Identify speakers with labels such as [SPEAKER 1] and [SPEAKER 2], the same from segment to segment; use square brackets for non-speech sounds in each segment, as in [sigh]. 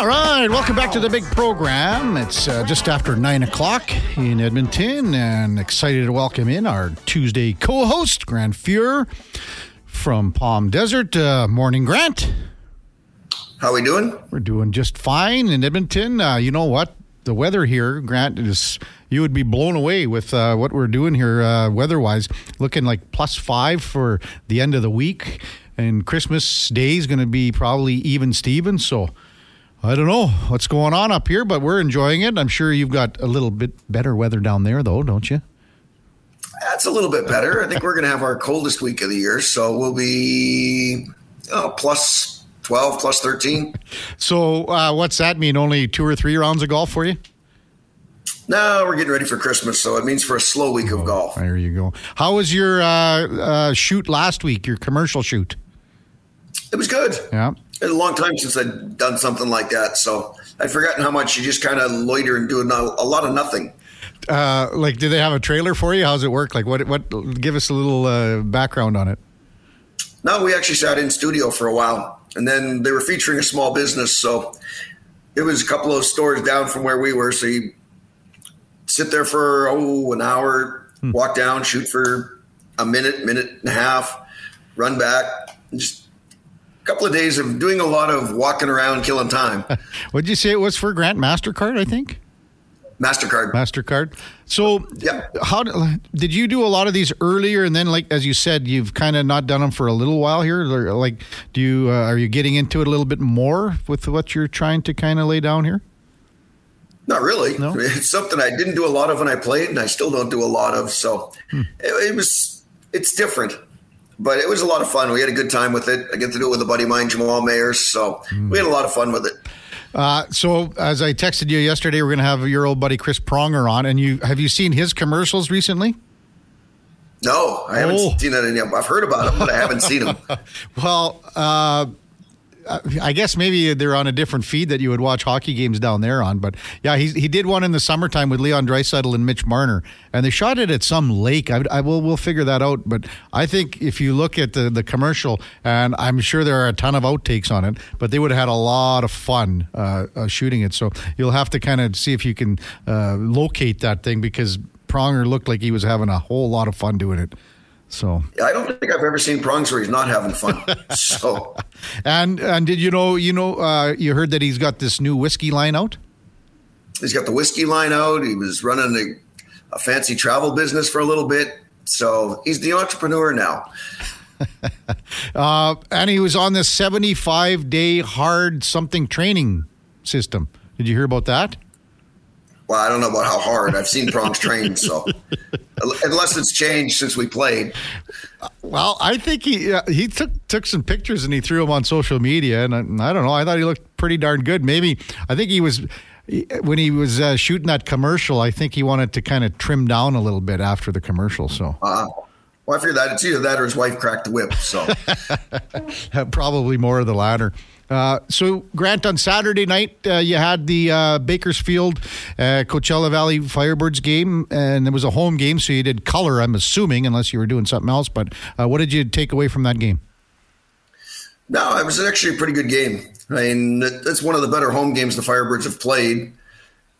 [SPEAKER 1] All right, welcome back to the big program. It's uh, just after nine o'clock in Edmonton, and excited to welcome in our Tuesday co-host, Grant Fuhr from Palm Desert. Uh, morning, Grant.
[SPEAKER 2] How are we doing?
[SPEAKER 1] We're doing just fine in Edmonton. Uh, you know what? The weather here, Grant, is you would be blown away with uh, what we're doing here uh, weather-wise. Looking like plus five for the end of the week, and Christmas Day is going to be probably even Steven. So I don't know what's going on up here, but we're enjoying it. I'm sure you've got a little bit better weather down there, though, don't you?
[SPEAKER 2] That's a little bit better. I think we're going to have our coldest week of the year, so we'll be oh, plus 12 plus 13.
[SPEAKER 1] So, uh, what's that mean? Only two or three rounds of golf for you?
[SPEAKER 2] No, we're getting ready for Christmas, so it means for a slow week of golf.
[SPEAKER 1] There you go. How was your uh, uh, shoot last week, your commercial shoot?
[SPEAKER 2] It was good.
[SPEAKER 1] Yeah.
[SPEAKER 2] It's a long time since I'd done something like that, so I'd forgotten how much you just kind of loiter and do a lot of nothing.
[SPEAKER 1] Uh, like, do they have a trailer for you? How's it work? Like, what? What? Give us a little uh, background on it.
[SPEAKER 2] No, we actually sat in studio for a while and then they were featuring a small business. So it was a couple of stores down from where we were. So you sit there for, oh, an hour, hmm. walk down, shoot for a minute, minute and a half, run back. Just couple of days of doing a lot of walking around, killing time. [laughs]
[SPEAKER 1] what did you say it was for Grant MasterCard, I think?
[SPEAKER 2] Mastercard.
[SPEAKER 1] Mastercard. So,
[SPEAKER 2] yeah.
[SPEAKER 1] How did you do a lot of these earlier, and then, like as you said, you've kind of not done them for a little while here? Like, do you uh, are you getting into it a little bit more with what you're trying to kind of lay down here?
[SPEAKER 2] Not really. No? [laughs] It's something I didn't do a lot of when I played, and I still don't do a lot of. So hmm. it, it was it's different but it was a lot of fun. We had a good time with it. I get to do it with a buddy of mine, Jamal Mayers. So mm. we had a lot of fun with it.
[SPEAKER 1] Uh, so, as I texted you yesterday, we're going to have your old buddy Chris Pronger on, and you have you seen his commercials recently?
[SPEAKER 2] No, I haven't oh. seen it. I've heard about him, but I haven't seen him. [laughs]
[SPEAKER 1] well, uh, I guess maybe they're on a different feed that you would watch hockey games down there on. But yeah, he he did one in the summertime with Leon Draisaitl and Mitch Marner, and they shot it at some lake. I, I will we'll figure that out. But I think if you look at the the commercial, and I'm sure there are a ton of outtakes on it, but they would have had a lot of fun uh, uh, shooting it. So you'll have to kind of see if you can uh, locate that thing because Pronger looked like he was having a whole lot of fun doing it. So
[SPEAKER 2] I don't think I've ever seen prongs where he's not having fun. [laughs] so
[SPEAKER 1] and and did you know you know uh, you heard that he's got this new whiskey line out?
[SPEAKER 2] He's got the whiskey line out. He was running a, a fancy travel business for a little bit. So he's the entrepreneur now. [laughs]
[SPEAKER 1] uh, and he was on this 75 day hard something training system. Did you hear about that?
[SPEAKER 2] Well, I don't know about how hard. I've seen prongs trained, so [laughs] unless it's changed since we played.
[SPEAKER 1] Well, I think he uh, he took took some pictures and he threw them on social media, and I, I, don't know. I thought he looked pretty darn good. Maybe I think he was when he was uh, shooting that commercial. I think he wanted to kind of trim down a little bit after the commercial. So.
[SPEAKER 2] Uh, well, I figured that it's either that or his wife cracked the whip. So [laughs]
[SPEAKER 1] probably more of the latter. Uh, so, Grant, on Saturday night, uh, you had the uh, Bakersfield uh, Coachella Valley Firebirds game, and it was a home game, so you did color, I'm assuming, unless you were doing something else. But uh, what did you take away from that game?
[SPEAKER 2] No, it was actually a pretty good game. I mean, that's one of the better home games the Firebirds have played.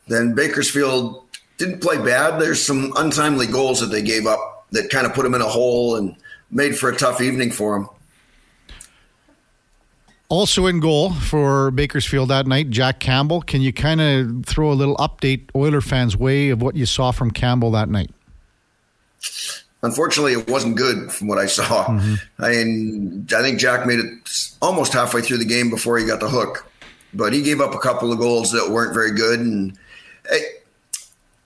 [SPEAKER 2] Then Bakersfield didn't play bad. There's some untimely goals that they gave up that kind of put them in a hole and made for a tough evening for them.
[SPEAKER 1] Also in goal for Bakersfield that night, Jack Campbell. Can you kind of throw a little update Oiler fans' way of what you saw from Campbell that night?
[SPEAKER 2] Unfortunately, it wasn't good from what I saw. Mm-hmm. I mean, I think Jack made it almost halfway through the game before he got the hook, but he gave up a couple of goals that weren't very good, and it,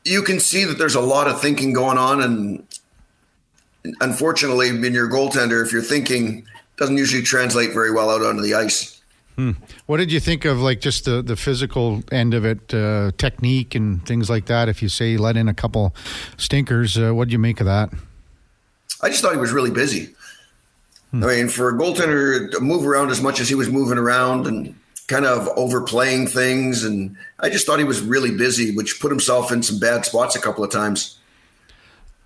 [SPEAKER 2] you can see that there's a lot of thinking going on. And unfortunately, being your goaltender, if you're thinking doesn't usually translate very well out onto the ice.
[SPEAKER 1] Hmm. What did you think of like just the, the physical end of it, uh, technique and things like that? If you say let in a couple stinkers, uh, what do you make of that?
[SPEAKER 2] I just thought he was really busy. Hmm. I mean, for a goaltender to move around as much as he was moving around and kind of overplaying things, and I just thought he was really busy, which put himself in some bad spots a couple of times.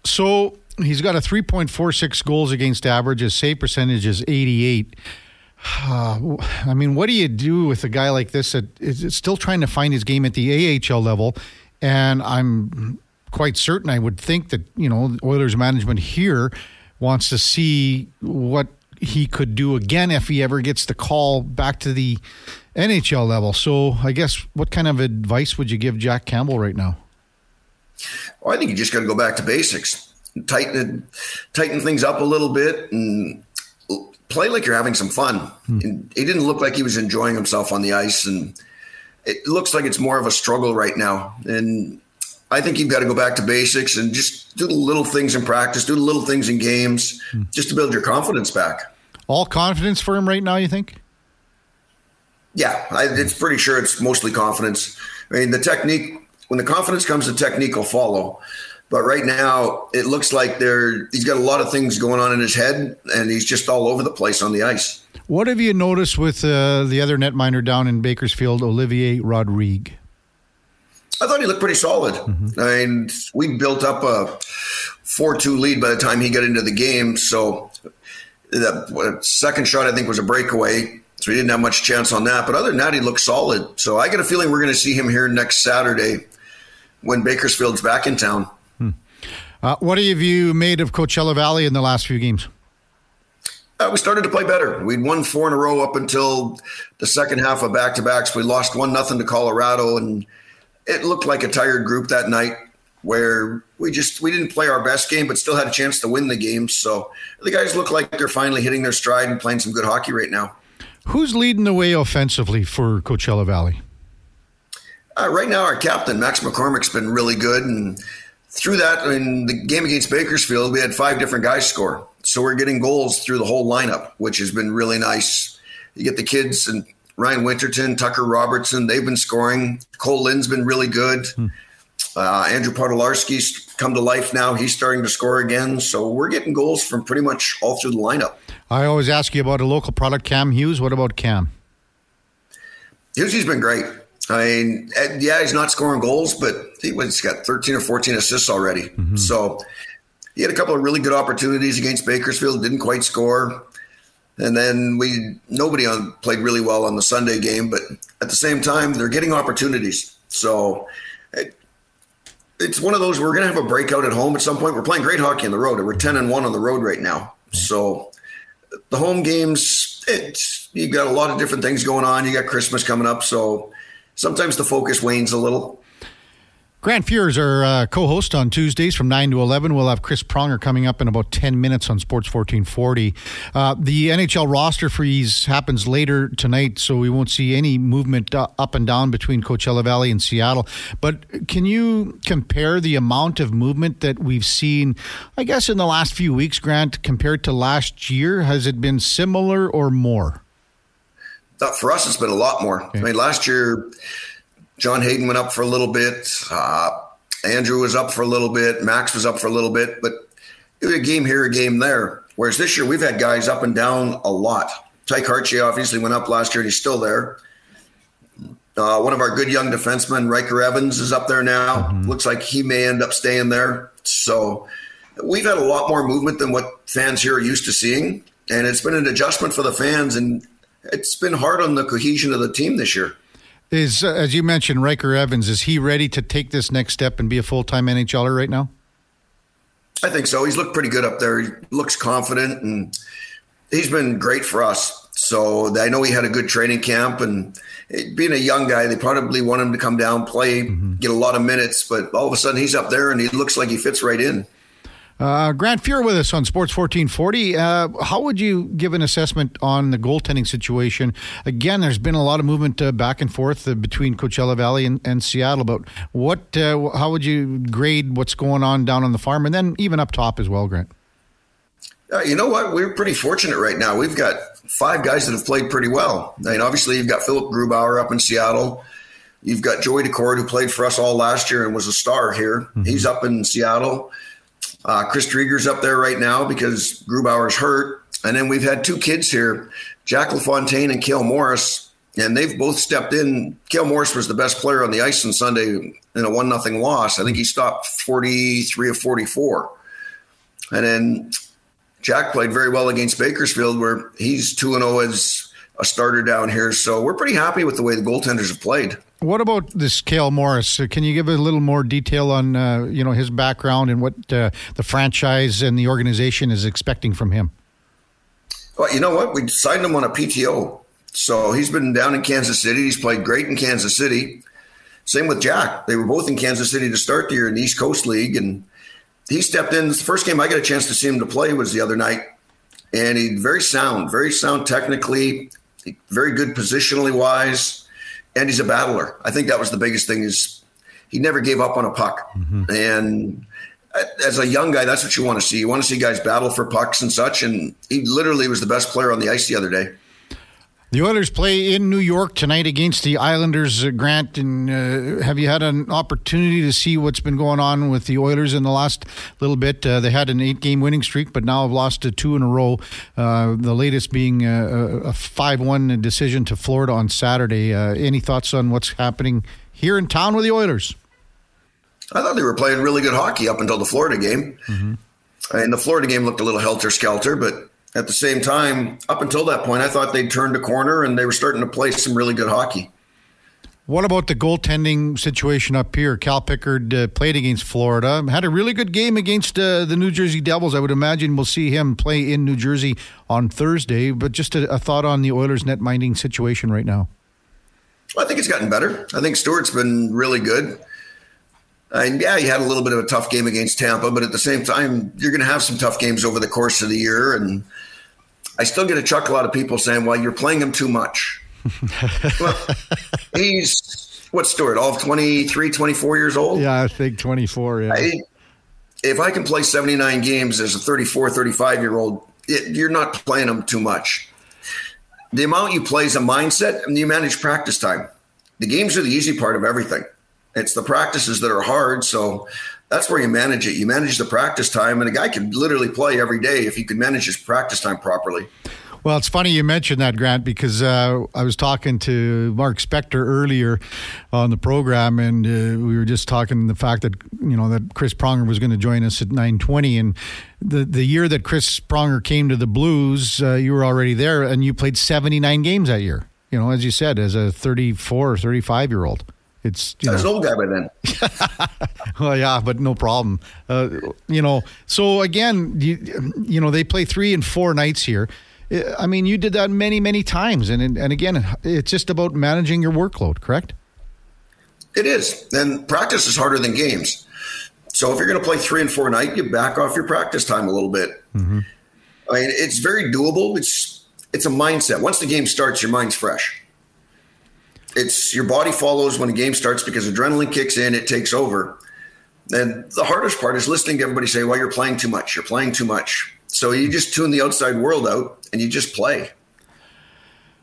[SPEAKER 1] So he's got a 3.46 goals against average. His save percentage is 88. Uh, [sighs] I mean, what do you do with a guy like this that is still trying to find his game at the AHL level? And I'm quite certain I would think that, you know, Oilers management here wants to see what he could do again if he ever gets the call back to the NHL level. So I guess what kind of advice would you give Jack Campbell right now?
[SPEAKER 2] Well, I think you just got to go back to basics, tighten tighten things up a little bit, and play like you're having some fun. Hmm. he didn't look like he was enjoying himself on the ice, and it looks like it's more of a struggle right now. And I think you've got to go back to basics and just do the little things in practice, do the little things in games, hmm. just to build your confidence back.
[SPEAKER 1] All confidence for him right now, you think?
[SPEAKER 2] Yeah, I, it's pretty sure it's mostly confidence. I mean, the technique, when the confidence comes, the technique will follow. But right now, it looks like there he's got a lot of things going on in his head, and he's just all over the place on the ice.
[SPEAKER 1] What have you noticed with uh, the other netminder down in Bakersfield, Olivier Rodrigue?
[SPEAKER 2] I thought he looked pretty solid. Mm-hmm. I mean, we built up a four-two lead by the time he got into the game. So the second shot, I think, was a breakaway. So he didn't have much chance on that. But other than that, he looked solid. So I get a feeling we're going to see him here next Saturday when Bakersfield's back in town.
[SPEAKER 1] Uh, what have you made of Coachella Valley in the last few games?
[SPEAKER 2] Uh, we started to play better. We'd won four in a row up until the second half of back to backs. We lost one nothing to Colorado, and it looked like a tired group that night where we just we didn't play our best game, but still had a chance to win the game. So the guys look like they're finally hitting their stride and playing some good hockey right now.
[SPEAKER 1] Who's leading the way offensively for Coachella Valley?
[SPEAKER 2] Uh, right now, our captain Max McCormick's been really good, and through that, in the game against Bakersfield, we had five different guys score. So we're getting goals through the whole lineup, which has been really nice. You get the kids and Ryan Winterton, Tucker Robertson, they've been scoring. Cole Lynn's been really good. Hmm. Uh, Andrew Poturalski's come to life now. He's starting to score again. So we're getting goals from pretty much all through the lineup.
[SPEAKER 1] I always ask you about a local product, Cam Hughes. What about Cam?
[SPEAKER 2] Hughes has been great. I mean, yeah, he's not scoring goals, but he, has got 13 or 14 assists already. Mm-hmm. So he had a couple of really good opportunities against Bakersfield, didn't quite score. And then we nobody on played really well on the Sunday game, but at the same time, they're getting opportunities. So it, it's one of those we're going to have a breakout at home at some point. We're playing great hockey on the road, and we're ten and one on the road right now. So the home games, it's you got a lot of different things going on. You got Christmas coming up, so sometimes the focus wanes a little.
[SPEAKER 1] Grant Fuhr is our uh, co-host on Tuesdays from 9 to 11. We'll have Chris Pronger coming up in about 10 minutes on Sports 1440. Uh, the NHL roster freeze happens later tonight, so we won't see any movement uh, up and down between Coachella Valley and Seattle. But can you compare the amount of movement that we've seen, I guess, in the last few weeks, Grant, compared to last year? Has it been similar or more?
[SPEAKER 2] For us, it's been a lot more. Okay. I mean, last year John Hayden went up for a little bit. Uh, Andrew was up for a little bit. Max was up for a little bit, but it was a game here, a game there. Whereas this year, we've had guys up and down a lot. Tye Kartye obviously went up last year, and he's still there. Uh, one of our good young defensemen, Ryker Evans, is up there now. Mm-hmm. Looks like he may end up staying there. So we've had a lot more movement than what fans here are used to seeing. And it's been an adjustment for the fans, and it's been hard on the cohesion of the team this year.
[SPEAKER 1] Is uh, as you mentioned, Ryker Evans. Is he ready to take this next step and be a full time NHLer right now?
[SPEAKER 2] I think so. He's looked pretty good up there. He looks confident, and he's been great for us. So I know he had a good training camp, and being a young guy, they probably want him to come down, play, mm-hmm. get a lot of minutes. But all of a sudden, he's up there, and he looks like he fits right in.
[SPEAKER 1] Uh, Grant Fuhr with us on Sports 1440. Uh, how would you give an assessment on the goaltending situation? Again, there's been a lot of movement uh, back and forth uh, between Coachella Valley and, and Seattle. But what? Uh, how would you grade what's going on down on the farm, and then even up top as well, Grant?
[SPEAKER 2] Uh, you know what? We're pretty fortunate right now. We've got five guys that have played pretty well. I mean, obviously, you've got Philipp Grubauer up in Seattle. You've got Joey Daccord, who played for us all last year and was a star here. Mm-hmm. He's up in Seattle. Uh, Chris Driedger's up there right now because Grubauer's hurt. And then we've had two kids here, Jack LaFontaine and Cale Morris, and they've both stepped in. Cale Morris was the best player on the ice on Sunday in a one nothing loss. I think he stopped 43 of 44. And then Jack played very well against Bakersfield, where he's 2 0 as a starter down here. So we're pretty happy with the way the goaltenders have played.
[SPEAKER 1] What about this Cale Morris? Uh, can you give a little more detail on uh, you know his background and what uh, the franchise and the organization is expecting from him?
[SPEAKER 2] Well, you know what? We signed him on a PTO, so he's been down in Kansas City. He's played great in Kansas City. Same with Jack. They were both in Kansas City to start the year in the East Coast League, and he stepped in. The first game I got a chance to see him to play was the other night, and he very sound, very sound technically, very good positionally wise and he's a battler. I think that was the biggest thing is he never gave up on a puck. Mm-hmm. And as a young guy, that's what you want to see. You want to see guys battle for pucks and such. And he literally was the best player on the ice the other day.
[SPEAKER 1] The Oilers play in New York tonight against the Islanders. Uh, Grant, and uh, have you had an opportunity to see what's been going on with the Oilers in the last little bit? Uh, they had an eight-game winning streak, but now have lost to two in a row. Uh, the latest being a five-one decision to Florida on Saturday. Uh, any thoughts on what's happening here in town with the Oilers?
[SPEAKER 2] I thought they were playing really good hockey up until the Florida game. Mm-hmm. And the Florida game looked a little helter skelter, but at the same time, up until that point, I thought they'd turned a corner and they were starting to play some really good hockey.
[SPEAKER 1] What about the goaltending situation up here? Cal Pickard uh, played against Florida, had a really good game against uh, the New Jersey Devils. I would imagine we'll see him play in New Jersey on Thursday. But just a, a thought on the Oilers' net minding situation right now.
[SPEAKER 2] I think it's gotten better. I think Stuart's been really good. Uh, and yeah, he had a little bit of a tough game against Tampa, but at the same time, you're going to have some tough games over the course of the year. And I still get a chuckle out of people saying, well, you're playing him too much. [laughs] well, he's, what's Stuart, all of 23, 24 years old?
[SPEAKER 1] Yeah, I think 24. Yeah. I,
[SPEAKER 2] if I can play 79 games as a 34, 35 year old, you're not playing him too much. The amount you play is a mindset and you manage practice time. The games are the easy part of everything. It's the practices that are hard. So that's where you manage it. You manage the practice time, and a guy can literally play every day if he can manage his practice time properly.
[SPEAKER 1] Well, it's funny you mentioned that, Grant, because uh, I was talking to Mark Spector earlier on the program, and uh, we were just talking the fact that you know that Chris Pronger was going to join us at nine twenty, and the the year that Chris Pronger came to the Blues, uh, you were already there, and you played seventy nine games that year. You know, as you said, as a thirty four or thirty five year old. It's
[SPEAKER 2] you
[SPEAKER 1] I
[SPEAKER 2] was an old guy by then. [laughs]
[SPEAKER 1] well, yeah, but no problem. Uh, you know, so again, you, you know, they play three and four nights here. I mean, you did that many, many times, and and again, it's just about managing your workload, correct?
[SPEAKER 2] It is, and practice is harder than games. So if you're going to play three and four night, you back off your practice time a little bit. Mm-hmm. I mean, it's very doable. It's it's a mindset. Once the game starts, your mind's fresh it's your body follows when a game starts because adrenaline kicks in, it takes over. And the hardest part is listening to everybody say, well, you're playing too much. You're playing too much. So you just tune the outside world out and you just play.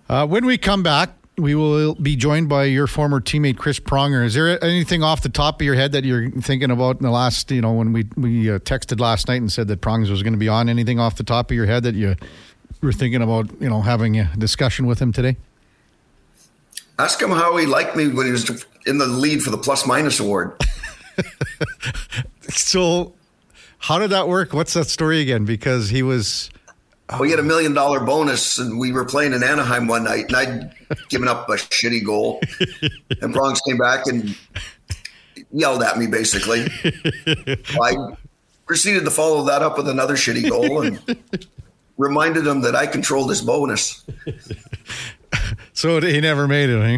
[SPEAKER 1] Uh, when we come back, we will be joined by your former teammate Chris Pronger. Is there anything off the top of your head that you're thinking about in the last, you know, when we we uh, texted last night and said that Prongers was going to be on? Anything off the top of your head that you were thinking about, you know, having a discussion with him today?
[SPEAKER 2] Ask him how he liked me when he was in the lead for the plus minus award. [laughs]
[SPEAKER 1] so, how did that work? What's that story again? Because he was.
[SPEAKER 2] Oh. We had a million dollar bonus, and we were playing in Anaheim one night, and I'd given up a shitty goal, [laughs] and Prongs came back and yelled at me basically. I proceeded to follow that up with another shitty goal and [laughs] reminded him that I controlled his bonus. [laughs]
[SPEAKER 1] so he never made it, eh?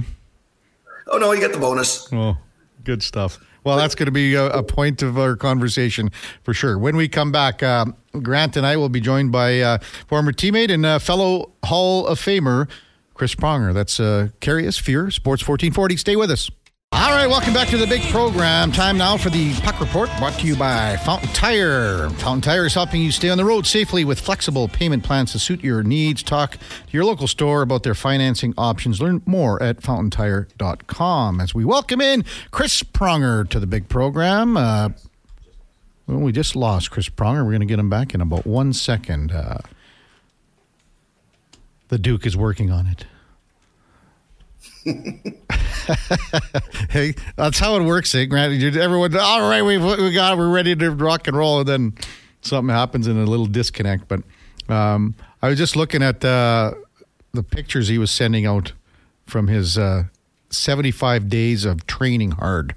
[SPEAKER 2] Oh no, he got the bonus.
[SPEAKER 1] Well, good stuff. Well, that's going to be a, a, point of our conversation for sure. When we come back, uh, Grant and I will be joined by uh, former teammate and uh, fellow Hall of Famer Chris Pronger. That's uh, Karius Fuhr Sports 1440. Stay with us. All right, welcome back to the big program. Time now for the Puck Report brought to you by Fountain Tire. Fountain Tire is helping you stay on the road safely with flexible payment plans to suit your needs. Talk to your local store about their financing options. Learn more at fountaintire.com. As we welcome in Chris Pronger to the big program. Uh, well, we just lost Chris Pronger. We're going to get him back in about one second. Uh, the Duke is working on it. [laughs] hey, that's how it works, eh, Grant? Everyone, all right, we we got, it, we're ready to rock and roll, and then something happens and a little disconnect. But um, I was just looking at uh, the pictures he was sending out from his uh, 75 days of training hard.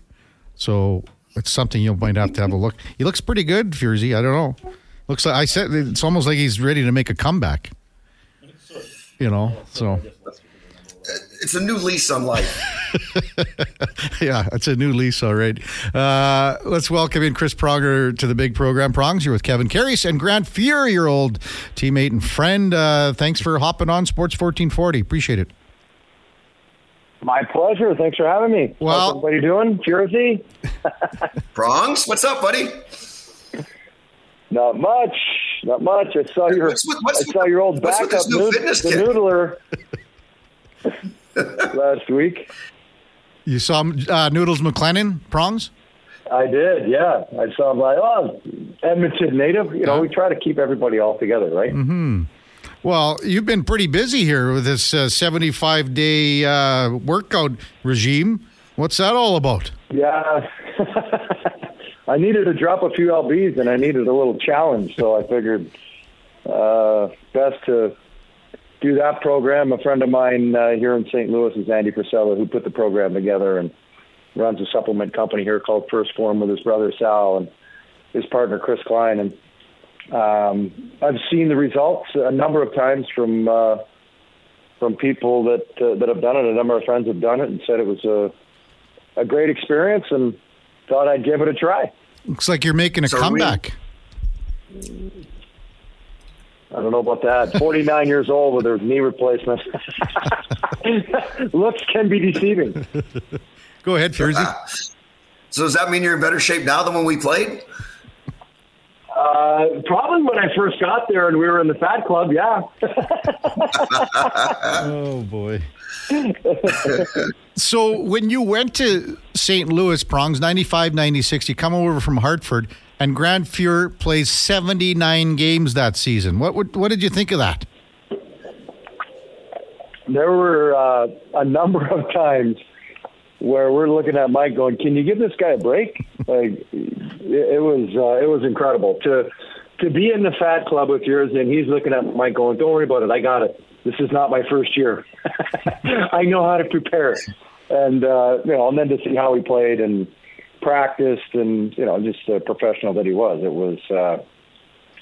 [SPEAKER 1] So it's something you might have to have a look. He looks pretty good, Furzy. I don't know. Looks like I said it's almost like he's ready to make a comeback. You know, so
[SPEAKER 2] It's a new lease on life. [laughs]
[SPEAKER 1] yeah, it's a new lease, all right. Uh, let's welcome in Chris Pronger to the big program. Prongs, you're with Kevin Karius and Grant Fuhr, your old teammate and friend. Uh, thanks for hopping on Sports 1440. Appreciate it.
[SPEAKER 3] My pleasure. Thanks for having me.
[SPEAKER 1] Well-
[SPEAKER 3] what are you doing? Jersey? [laughs]
[SPEAKER 2] Prongs, what's up, buddy?
[SPEAKER 3] Not much. Not much. I saw your
[SPEAKER 2] What's with- what's
[SPEAKER 3] I saw your old
[SPEAKER 2] what's with
[SPEAKER 3] backup
[SPEAKER 2] this new
[SPEAKER 3] nood-
[SPEAKER 2] fitness
[SPEAKER 3] the
[SPEAKER 2] kit?
[SPEAKER 3] noodler [laughs] last week.
[SPEAKER 1] You saw uh, Noodles McLennan, Prongs?
[SPEAKER 3] I did, yeah. I saw him like, oh, Edmonton native. You know,
[SPEAKER 1] Yeah.
[SPEAKER 3] we try to keep everybody all together, right?
[SPEAKER 1] Mm-hmm. Well, you've been pretty busy here with this 75 day uh, workout regime. What's that all about?
[SPEAKER 3] Yeah. [laughs] I needed to drop a few lbs and I needed a little challenge, so I figured uh, best to do that program. A friend of mine uh, here in St. Louis is Andy Frisella, who put the program together and runs a supplement company here called First Form with his brother Sal and his partner Chris Klein. And um, I've seen the results a number of times from uh, from people that uh, that have done it. A number of friends have done it and said it was a a great experience and thought I'd give it a try.
[SPEAKER 1] Looks like you're making a
[SPEAKER 2] So we-
[SPEAKER 1] comeback.
[SPEAKER 3] I don't know about that. 49 years old with a knee replacement. [laughs] Looks can be deceiving.
[SPEAKER 1] Go ahead, Furzy.
[SPEAKER 2] So does that mean you're in better shape now than when we played?
[SPEAKER 3] Uh, probably when I first got there and we were in the Fat Club, yeah. [laughs]
[SPEAKER 1] Oh boy. so when you went to St. Louis Prongs 95 96 you come over from Hartford and Grant Fuhr plays 79 games that season. What what did you think of that?
[SPEAKER 3] there were uh, a number of times where we're looking at Mike going, "Can you give this guy a break?" Like it, it was uh, it was incredible to to be in the Fat Club with yours, and he's looking at Mike going, "Don't worry about it, I got it. This is not my first year. [laughs] I know how to prepare." And uh, you know, and then to see how he played and practiced, and you know, just the professional that he was, it was uh,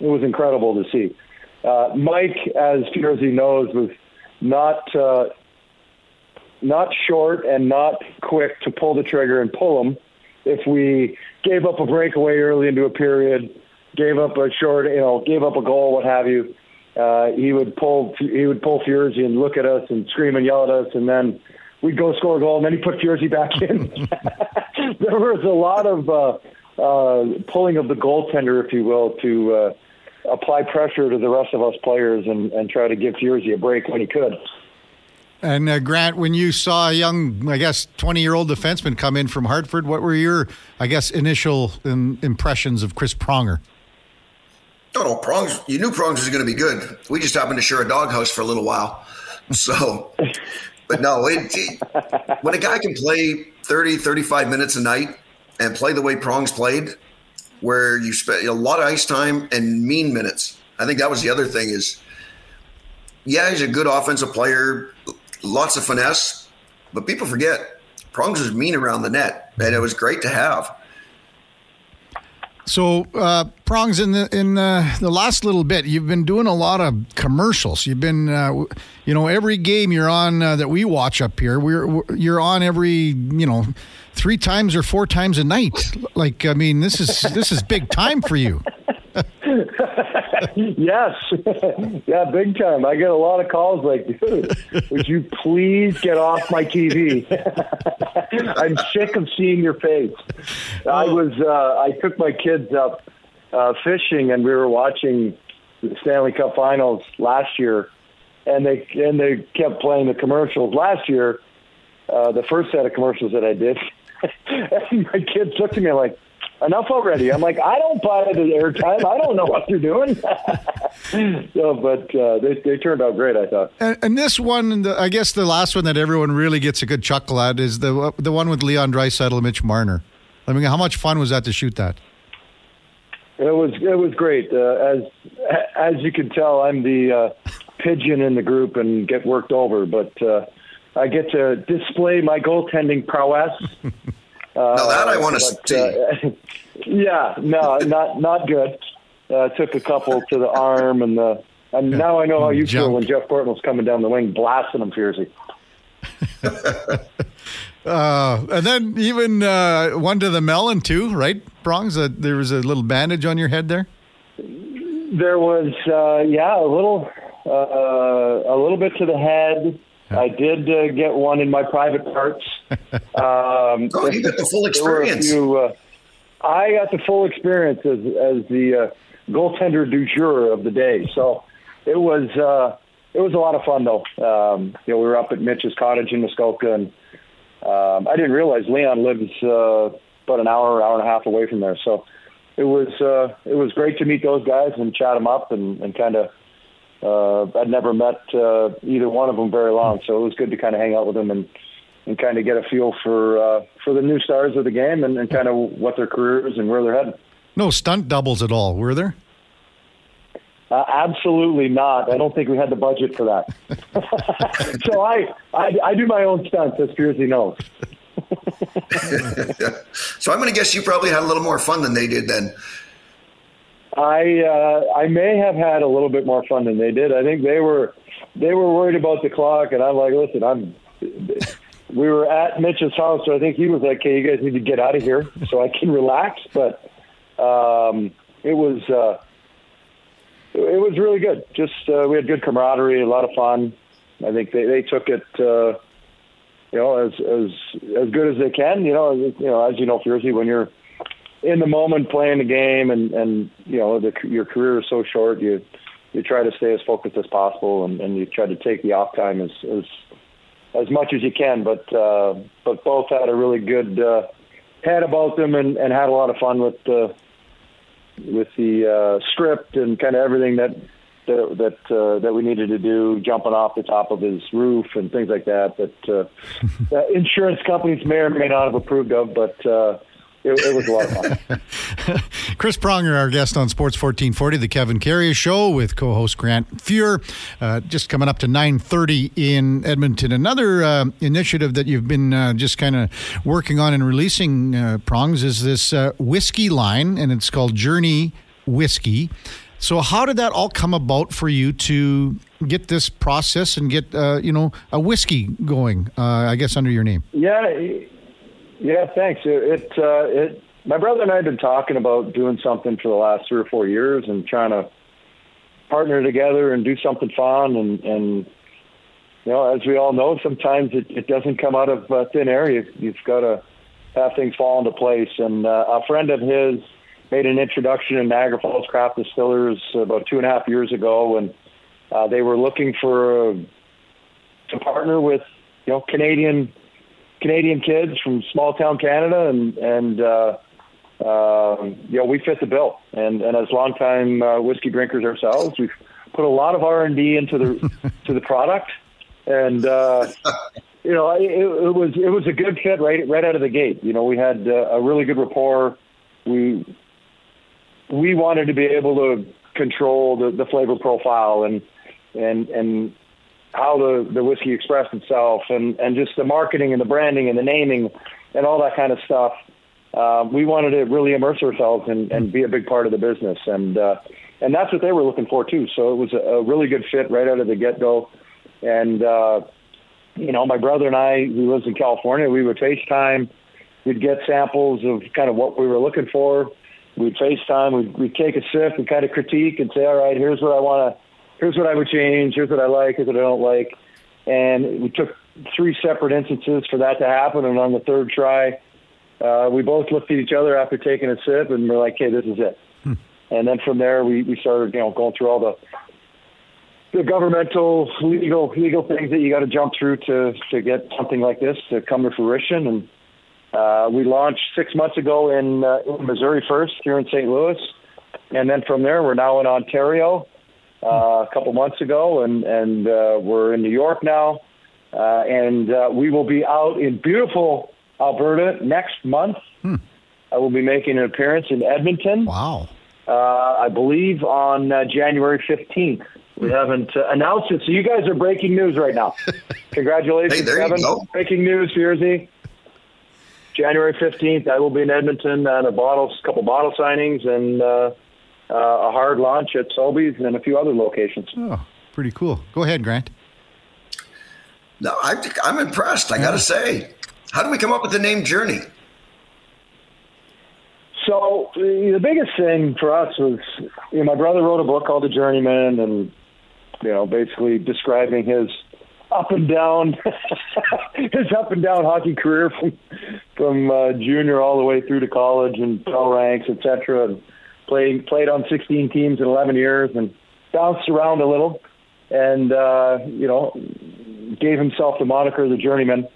[SPEAKER 3] it was incredible to see. Uh, Mike, as Furzy knows, was not uh, not short and not quick to pull the trigger and pull them. If we gave up a breakaway early into a period, gave up a short, you know, gave up a goal, what have you, uh, he would pull he would pull Furzy and look at us and scream and yell at us, and then we'd go score a goal, and then he put Furzy back in. [laughs] [laughs] there was a lot of uh, uh, pulling of the goaltender, if you will, to uh, apply pressure to the rest of us players and, and try to give Furzy a break when he could.
[SPEAKER 1] And uh, Grant, when you saw a young, I guess, 20 year old defenseman come in from Hartford, what were your, I guess, initial um, impressions of Chris Pronger?
[SPEAKER 2] Oh no, Prongs. You knew Prongs was going to be good. We just happened to share a doghouse for a little while. So, but no, it, it- when a guy can play 30, 35 minutes a night and play the way Prongs played, where you spent a lot of ice time and mean minutes. I think that was the other thing is, yeah, he's a good offensive player, lots of finesse, but people forget Prongs was mean around the net, and it was great to have.
[SPEAKER 1] So, uh, prongs in the in the, the last little bit, you've been doing a lot of commercials. You've been, uh, you know, every game you're on uh, that we watch up here, we're, we're you're on every, you know, three times or four times a night. Like, I mean, this is this is big time for you. [laughs] [laughs]
[SPEAKER 3] yes. yeah, big time. I get a lot of calls like, dude, would you please get off my TV? [laughs] I'm sick of seeing your face. I was, uh, I took my kids up uh, fishing and we were watching the Stanley Cup finals last year and they, and they kept playing the commercials last year. Uh, the first set of commercials that I did, [laughs] and my kids looked at me like, enough already. I'm like, I don't buy the airtime. I don't know what they're doing. [laughs] so, but uh, they they turned out great. I thought.
[SPEAKER 1] And, and this one, the, I guess the last one that everyone really gets a good chuckle at is the the one with Leon Draisaitl and Mitch Marner. I mean, how much fun was that to shoot that?
[SPEAKER 3] It was it was great. Uh, as as you can tell, I'm the uh, pigeon in the group and get worked over, but uh, I get to display my goaltending prowess. [laughs]
[SPEAKER 2] Uh, now that I want to see. Uh, [laughs]
[SPEAKER 3] yeah, no, not not good. Uh, took a couple to the arm, and the and now I know how you Jump. feel when Jeff Gorton's coming down the wing, blasting him fiercely. [laughs]
[SPEAKER 1] uh, and then even uh, one to the melon too, right? Prongs. Uh, there was a little bandage on your head there.
[SPEAKER 3] There was, uh, yeah, a little, uh, a little bit to the head. I did uh, get one in my private parts. [laughs]
[SPEAKER 2] Um, oh, you got the full experience.
[SPEAKER 3] Few, uh, I got the full experience as, as the uh, goaltender du jour of the day. So it was uh, it was a lot of fun though. Um, you know, we were up at Mitch's cottage in Muskoka, and um, I didn't realize Leon lives uh, about an hour, hour and a half away from there. So it was uh, it was great to meet those guys and chat them up and, and kind of uh, I'd never met uh, either one of them very long, so it was good to kind of hang out with them and and kind of get a feel for uh, for the new stars of the game and, and kind of what their careers and where they're headed.
[SPEAKER 1] No stunt doubles at all, were there?
[SPEAKER 3] Uh, absolutely not. I don't think we had the budget for that. [laughs] so I, I, I do my own stunts, as Furzy knows. [laughs]
[SPEAKER 2] so I'm going to guess you probably had a little more fun than they did then.
[SPEAKER 3] I uh, I may have had a little bit more fun than they did. I think they were they were worried about the clock, and I'm like, listen, I'm. We were at Mitch's house, so I think he was like, "Okay, you guys need to get out of here so I can relax." But um, it was uh, it was really good. Just uh, we had good camaraderie, a lot of fun. I think they they took it. Uh, you know, as as as good as they can. You know, you know, as you know, Furzy, when you're in the moment playing the game and and you know the, your career is so short you you try to stay as focused as possible and, and you try to take the off time as as as much as you can but uh but both had a really good uh head about them and and had a lot of fun with the with the uh script and kind of everything that that that, uh, that we needed to do, jumping off the top of his roof and things like that. That, uh, [laughs] that insurance companies may or may not have approved of, but uh, it, it, was a lot of
[SPEAKER 1] fun. [laughs] Chris Pronger, our guest on Sports 1440, the Kevin Karius Show with co-host Grant Fuhr. Uh, just coming up to 9.30 in Edmonton. Another uh, initiative that you've been uh, just kind of working on and releasing, uh, Prongs, is this uh, whiskey line, and it's called Journey Whiskey. So how did that all come about for you to get this process and get, uh, you know, a whiskey going, I guess, under your name?
[SPEAKER 3] Yeah, yeah, thanks. It, it, uh, it, my brother and I have been talking about doing something for the last three or four years and trying to partner together and do something fun. And, and you know, as we all know, sometimes it, it doesn't come out of uh, thin air. You, you've got to have things fall into place. And uh, a friend of his made an introduction in Niagara Falls Craft Distillers about two and a half years ago, and uh, they were looking for uh, to partner with you know Canadian Canadian kids from small town Canada, and and uh, uh, you know we fit the bill. And and as longtime uh, whiskey drinkers ourselves, we've put a lot of R and D into the [laughs] to the product, and uh, you know it, it was it was a good fit right right out of the gate. You know we had uh, a really good rapport. We we wanted to be able to control the, the flavor profile and and and how the, the whiskey expressed itself and, and just the marketing and the branding and the naming and all that kind of stuff. Uh, we wanted to really immerse ourselves and, and be a big part of the business. And, uh, and that's what they were looking for too. So it was a, a really good fit right out of the get go. And, uh, you know, my brother and I, who lives in California, we would FaceTime. We'd get samples of kind of what we were looking for. We'd FaceTime. We'd, we'd take a sip and kind of critique and say, all right, here's what I want to here's what I would change, here's what I like, here's what I don't like. And we took three separate instances for that to happen. And on the third try, uh, we both looked at each other after taking a sip and we're like, hey, this is it. Hmm. And then from there, we, we started, you know, going through all the the governmental legal legal things that you got to jump through to to get something like this to come to fruition. And uh, we launched six months ago in, uh, in Missouri first here in St. Louis, and then from there we're now in Ontario, uh, a couple months ago, and and uh, we're in New York now, uh, and uh, we will be out in beautiful Alberta next month. Hmm. I will be making an appearance in Edmonton.
[SPEAKER 1] Wow!
[SPEAKER 3] Uh, I believe on uh, January fifteenth. We haven't uh, announced it, so you guys are breaking news right now. [laughs] Congratulations,
[SPEAKER 2] Hey, there you
[SPEAKER 3] Kevin! Breaking news, Jersey. January fifteenth, I will be in Edmonton on a bottle, couple bottle signings, and uh, a hard launch at Sobeys and a few other locations.
[SPEAKER 1] Oh, pretty cool. Go ahead, Grant.
[SPEAKER 2] No, I, I'm impressed. I got to say. How did we come up with the name Journey?
[SPEAKER 3] So the biggest thing for us was, you know, my brother wrote a book called The Journeyman, and you know, basically describing his up and down, [laughs] his up and down hockey career from from uh, junior all the way through to college and pro ranks, et cetera, and played played on 16 teams in 11 years and bounced around a little, and uh, you know, gave himself the moniker The Journeyman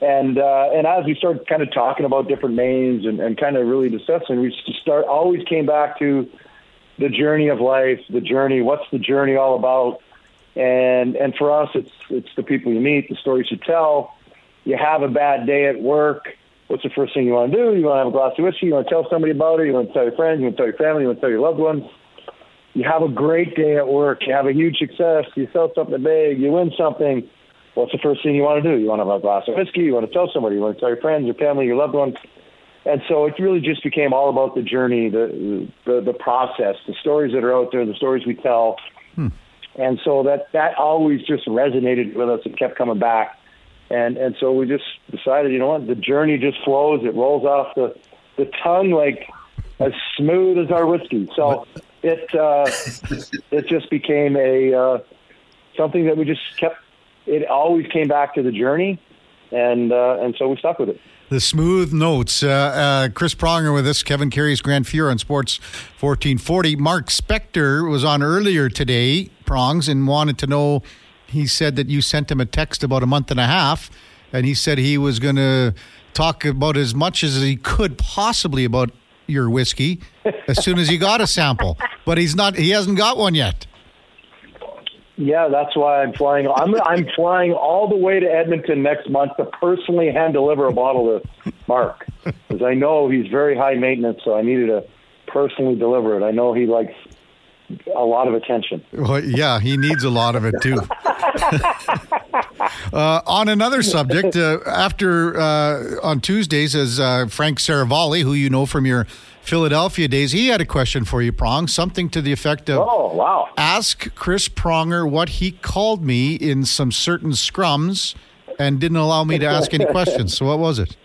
[SPEAKER 3] and uh, and as we started kind of talking about different names and, and kind of really discussing, we start always came back to the journey of life, the journey. What's the journey all about? And and for us, it's it's the people you meet, the stories you tell. You have a bad day at work. What's the first thing you want to do? You want to have a glass of whiskey. You want to tell somebody about it. You want to tell your friends. You want to tell your family. You want to tell your loved ones. You have a great day at work. You have a huge success. You sell something big. You win something what's the first thing you want to do? You want to have a glass of whiskey? You want to tell somebody? You want to tell your friends, your family, your loved ones? And so it really just became all about the journey, the the, the process, the stories that are out there, the stories we tell.
[SPEAKER 1] Hmm.
[SPEAKER 3] And so that that always just resonated with us. It kept coming back, and and so we just decided, you know what, the journey just flows. It rolls off the the tongue like as smooth as our whiskey. So it uh, it just became a uh, something that we just kept it always came back to the journey, and uh, and so we stuck with it.
[SPEAKER 1] The smooth notes. Uh, uh, Chris Pronger with us, Kevin Karius Grant Fuhr on Sports 1440. Mark Spector was on earlier today, Prongs, and wanted to know. He said that you sent him a text about a month and a half, and he said he was going to talk about as much as he could possibly about your whiskey as soon as he got a sample. But he's not. He hasn't got one yet.
[SPEAKER 3] Yeah, that's why I'm flying. I'm I'm flying all the way to Edmonton next month to personally hand deliver a bottle to Mark because I know he's very high maintenance. So I needed to personally deliver it. I know he likes a lot of attention.
[SPEAKER 1] Well, yeah, he needs a lot of it too. [laughs] [laughs] uh, on another subject, uh, after uh, on Tuesdays, as uh, Frank Seravalli, who you know from your Philadelphia days, he had a question for you, Prong. Something to the effect of,
[SPEAKER 3] "Oh wow,
[SPEAKER 1] ask Chris Pronger what he called me in some certain scrums, and didn't allow me to ask any questions." So what was it?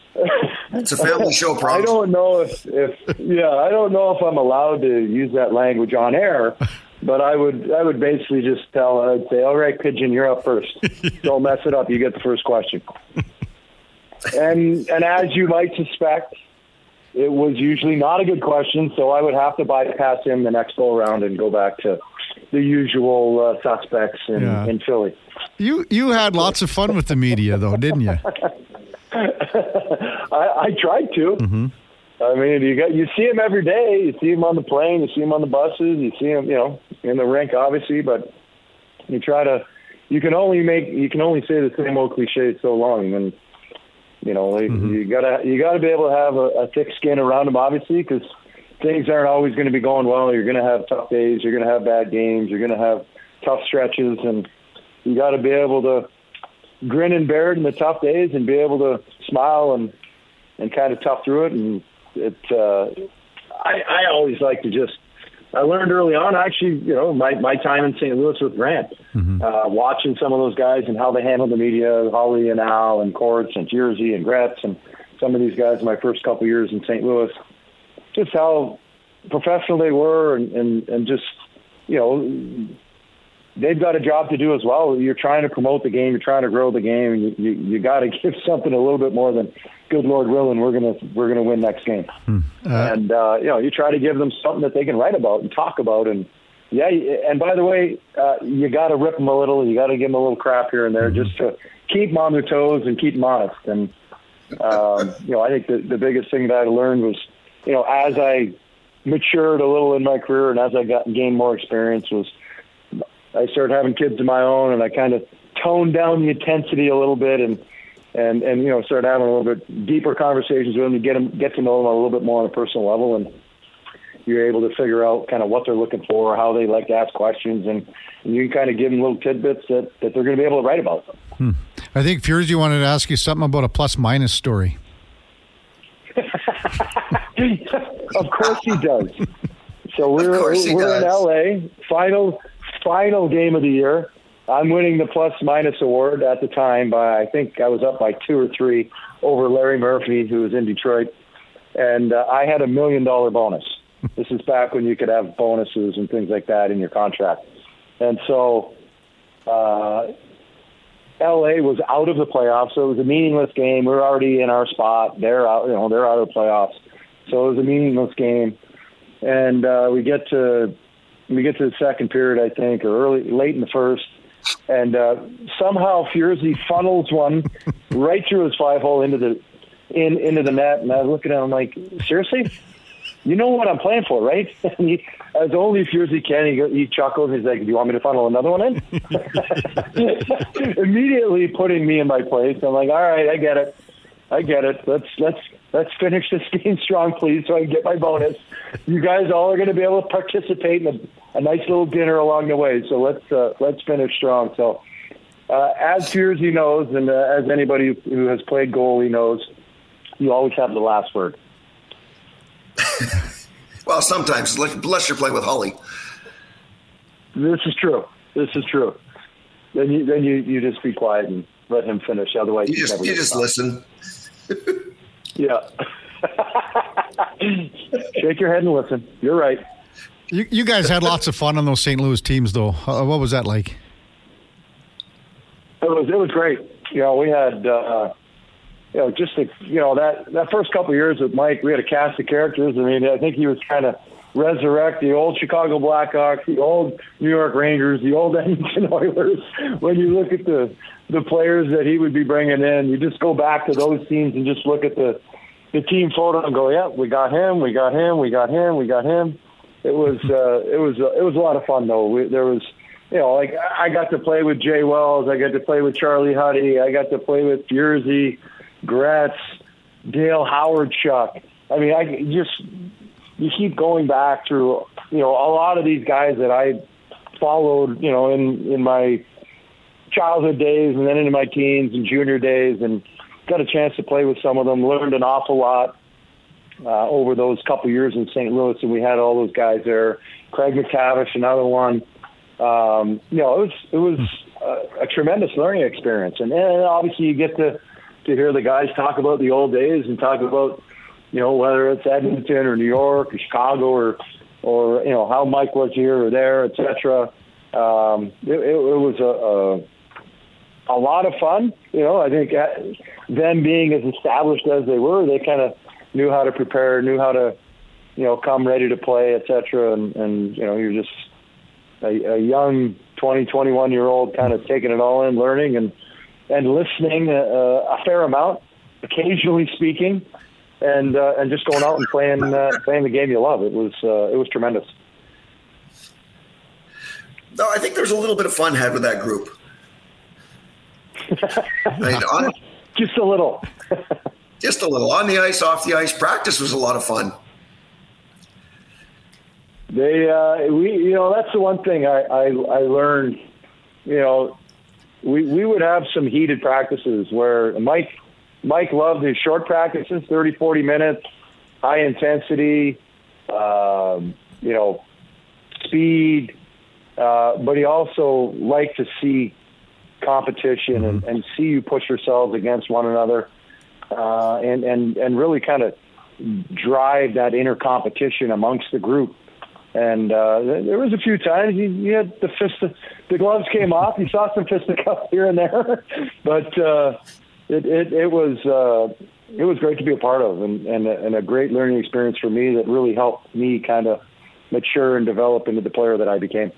[SPEAKER 2] It's a family [laughs] show,
[SPEAKER 3] I don't know if, if yeah, I don't know if I'm allowed to use that language on air, but I would I would basically just tell I'd say, all right, pigeon, you're up first. [laughs] don't mess it up. You get the first question. and and as you might suspect, it was usually not a good question, so I would have to bypass him the next go around and go back to the usual uh, suspects in,
[SPEAKER 1] Yeah.
[SPEAKER 3] in Philly.
[SPEAKER 1] You you had lots of fun with the media, though, didn't you? [laughs] [laughs]
[SPEAKER 3] I, I tried to. mhm I mean, you got you see him every day. You see him on the plane. You see him on the buses. You see him, you know, in the rink, obviously. But you try to. You can only make. You can only say the same old cliches so long, and you know, like, you gotta you gotta be able to have a, a thick skin around him, obviously, because things aren't always going to be going well. You're going to have tough days. You're going to have bad games. You're going to have tough stretches, and you got to be able to grin and bear it in the tough days and be able to smile and and kind of tough through it. And it, uh, I, I always like to just. I learned early on, actually, you know, my my time in St. Louis with Grant, uh, watching some of those guys and how they handled the media, Hully and Al and Courts and Jersey and Gretz and some of these guys in my first couple years in St. Louis, just how professional they were and, and, and just, you know, they've got a job to do as well. You're trying to promote the game, you're trying to grow the game, and you you, you got to [laughs] give something a little bit more than good Lord willing, we're gonna we're gonna win next game. and uh, you know, you try to give them something that they can write about and talk about, and yeah. And by the way, uh, you got to rip them a little. You got to give them a little crap here and there, just to keep them on their toes and keep them honest. And um, [laughs] you know, I think the the biggest thing that I learned was, you know, as I matured a little in my career and as I got gained more experience was I started having kids of my own, and I kind of toned down the intensity a little bit, and and and you know started having a little bit deeper conversations with them to get them get to know them a little bit more on a personal level, and you're able to figure out kind of what they're looking for, how they like to ask questions, and, and you can kind of give them little tidbits that, that they're going to be able to write about.
[SPEAKER 1] Hmm. I think Furzy wanted to ask you something about a plus minus story. [laughs]
[SPEAKER 3] of course he does. So we're we're in LA, final final game of the year. I'm winning the plus minus award at the time by I think I was up by two or three over Larry Murphy, who was in Detroit, and uh, I had a million dollar bonus. [laughs] this is back when you could have bonuses and things like that in your contract, and so uh, LA was out of the playoffs, so it was a meaningless game. We are already in our spot; they're out, you know, they're out of the playoffs, so it was a meaningless game, and uh, we get to we get to the second period, I think, or early, late in the first, and uh, somehow Furzy funnels one [laughs] right through his five hole into the in into the net, and I was looking at him like, seriously, you know what I'm playing for, right? [laughs] And he, as only Furzy can, he, he chuckles. He's like, "Do you want me to funnel another one in?" [laughs] Immediately putting me in my place. I'm like, "All right, I get it, I get it. Let's let's let's finish this [laughs] game strong, please, so I can get my bonus. You guys all are going to be able to participate in a, a nice little dinner along the way. So let's uh, let's finish strong. So uh, as Furzy knows, and uh, as anybody who has played goalie knows, you always have the last word. [laughs]
[SPEAKER 2] well, sometimes, unless you're playing with Hully.
[SPEAKER 3] This is true. This is true. Then you then you, you just be quiet and let him finish. Otherwise,
[SPEAKER 2] you just you just listen. [laughs]
[SPEAKER 3] Yeah. Shake your head and listen. You're right.
[SPEAKER 1] You, you guys had lots of fun on those St. Louis teams, though. Uh, what was that like?
[SPEAKER 3] It was it was great. You know, we had uh, you know just the, you know that that first couple of years with Mike, we had a cast of characters. I mean, I think he was trying to resurrect the old Chicago Blackhawks, the old New York Rangers, the old [laughs] Edmonton Oilers. When you look at the the players that he would be bringing in, you just go back to those teams and just look at the the team photo and go, yeah, we got him, we got him, we got him, we got him. It was [laughs] uh, it was uh, it was a lot of fun though. We, there was you know like I got to play with Jay Wells, I got to play with Charlie Huddy, I got to play with Furzy, Gretz, Dale Howard, Chuck. I mean, I just you keep going back through you know a lot of these guys that I followed you know in in my childhood days and then into my teens and junior days and got a chance to play with some of them, learned an awful lot uh, over those couple years in St. Louis, and we had all those guys there. Craig MacTavish, another one. Um, you know, it was it was a, a tremendous learning experience, and, and obviously you get to to hear the guys talk about the old days and talk about you know whether it's Edmonton or New York or Chicago or or you know how Mike was here or there, etc. Um, it, it, it was a, a a lot of fun. You know, I think uh, them being as established as they were, they kind of knew how to prepare, knew how to, you know, come ready to play, etc. And and you know, you're just a, a young 20, 21 year old kind of taking it all in, learning and and listening a, uh, a fair amount, occasionally speaking, and uh, and just going out and playing uh, playing the game you love. It was uh, it was tremendous.
[SPEAKER 2] No, I think there's a little bit of fun had with that group.
[SPEAKER 3] I mean, on, [laughs] just a little. [laughs]
[SPEAKER 2] just a little on the ice, off the ice. Practice was a lot of fun.
[SPEAKER 3] They, uh, we, you know, that's the one thing I, I, I learned. You know, we we would have some heated practices where Mike Mike loved his short practices, 30, 40 minutes, high intensity, um, you know, speed. Uh, but he also liked to see competition mm-hmm. and, and see you push yourselves against one another, uh, and and and really kind of drive that inner competition amongst the group. And uh, there was a few times you, you had the fist, the gloves came off. You saw some fisticuffs here and there, [laughs] but uh, it, it it was uh, it was great to be a part of, and and a, and a great learning experience for me that really helped me kind of mature and develop into the player that I became.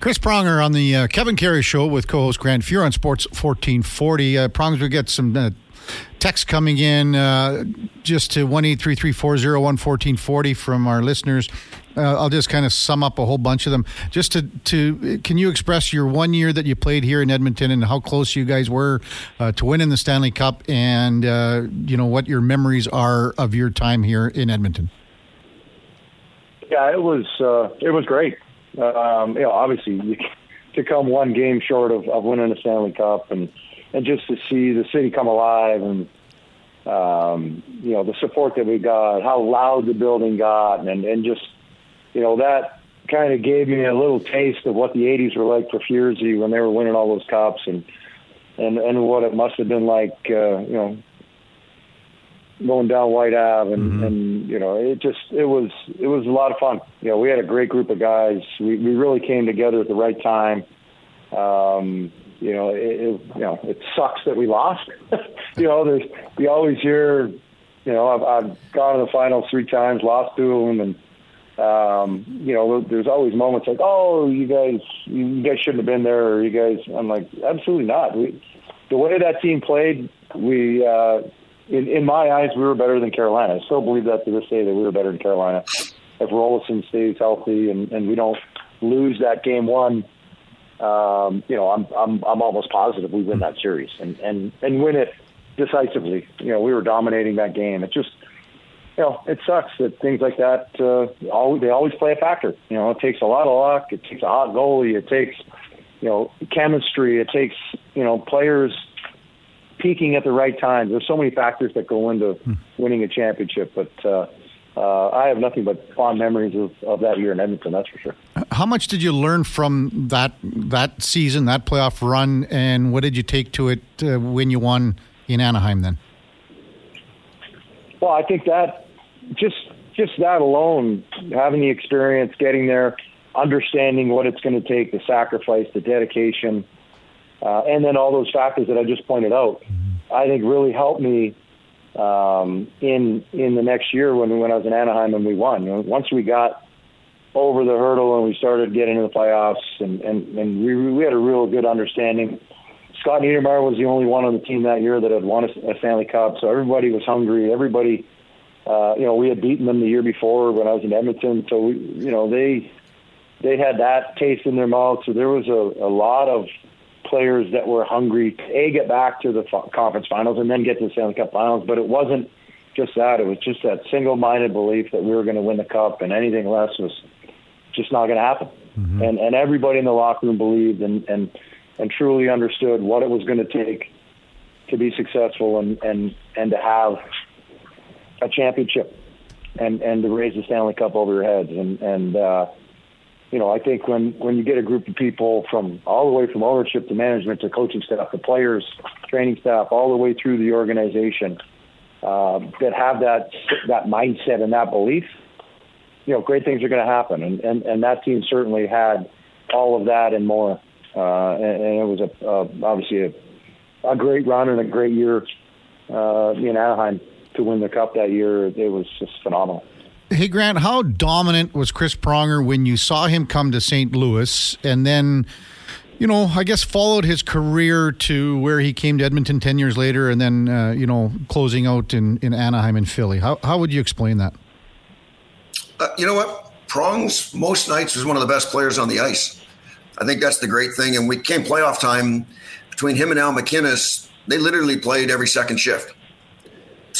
[SPEAKER 1] Chris Pronger on the uh, Kevin Karius Show with co-host Grant Fuhr on Sports 1440. Uh, Prongers, we get some uh, text coming in uh, just to one eight three three four zero one fourteen forty from our listeners. Uh, I'll just kind of sum up a whole bunch of them. Just to, to can you express your one year that you played here in Edmonton and how close you guys were uh, to winning the Stanley Cup, and uh, you know what your memories are of your time here in Edmonton.
[SPEAKER 3] Yeah, it was uh, it was great. Um, you know, obviously you, to come one game short of, of winning a Stanley Cup and and just to see the city come alive and um, you know the support that we got, how loud the building got, and and just you know that kind of gave me a little taste of what the '80s were like for Furzy when they were winning all those cups and and and what it must have been like, uh, you know, going down White Ave, and, mm-hmm. and you know, it just it was it was a lot of fun. You know, we had a great group of guys. We we really came together at the right time. Um, you know, it, it you know it sucks that we lost. [laughs] you know, there's we always hear, you know, I've, I've gone to the finals three times, lost to them, and um, you know, there's always moments like, oh, you guys, you guys shouldn't have been there, or you guys. I'm like, absolutely not. We, the way that team played, we, uh, in, in my eyes, we were better than Carolina. I still believe that to this day that we were better than Carolina. If Roloson stays healthy and, and we don't lose that game one, um, you know, I'm I'm I'm almost positive we win that series and and and win it decisively. You know, we were dominating that game. It just you know, it sucks that things like that uh, always, they always play a factor. You know, it takes a lot of luck. It takes a hot goalie. It takes you know chemistry. It takes you know players peaking at the right time. There's so many factors that go into hmm. winning a championship, but. Uh, uh, I have nothing but fond memories of, of that year in Edmonton. That's for sure.
[SPEAKER 1] How much did you learn from that that season, that playoff run, and what did you take to it uh, when you won in Anaheim? Then.
[SPEAKER 3] Well, I think that just just that alone, having the experience, getting there, understanding what it's going to take, the sacrifice, the dedication, uh, and then all those factors that I just pointed out, I think really helped me um, in in the next year when when I was in Anaheim and we won. Once we got over the hurdle and we started getting into the playoffs, and and, and we we had a real good understanding. Scott Niedermayer was the only one on the team that year that had won a, a Stanley Cup, so everybody was hungry. Everybody uh, you know, we had beaten them the year before when I was in Edmonton, so we, you know, they they had that taste in their mouth. So there was a, a lot of players that were hungry to a get back to the conference finals and then get to the Stanley Cup finals. But it wasn't just that; it was just that single-minded belief that we were going to win the cup, and anything less was just not going to happen. Mm-hmm. And and everybody in the locker room believed and and and truly understood what it was going to take to be successful and and and to have a championship and and to raise the Stanley Cup over your heads. And and uh, you know, I think when when you get a group of people from all the way from ownership to management to coaching staff to players, training staff, all the way through the organization uh, that have that that mindset and that belief, you know, great things are going to happen. And, and and that team certainly had all of that and more. Uh, and, and it was a uh, obviously a, a great run and a great year uh, in Anaheim to win the cup that year, it was just phenomenal.
[SPEAKER 1] Hey Grant, how dominant was Chris Pronger when you saw him come to St. Louis, and then, you know, I guess followed his career to where he came to Edmonton ten years later, and then uh, you know closing out in, in Anaheim and Philly. How how would you explain that?
[SPEAKER 2] Uh, you know what, Prongs most nights was one of the best players on the ice. I think that's the great thing. And we came playoff time between him and Al MacInnis. They literally played every second shift.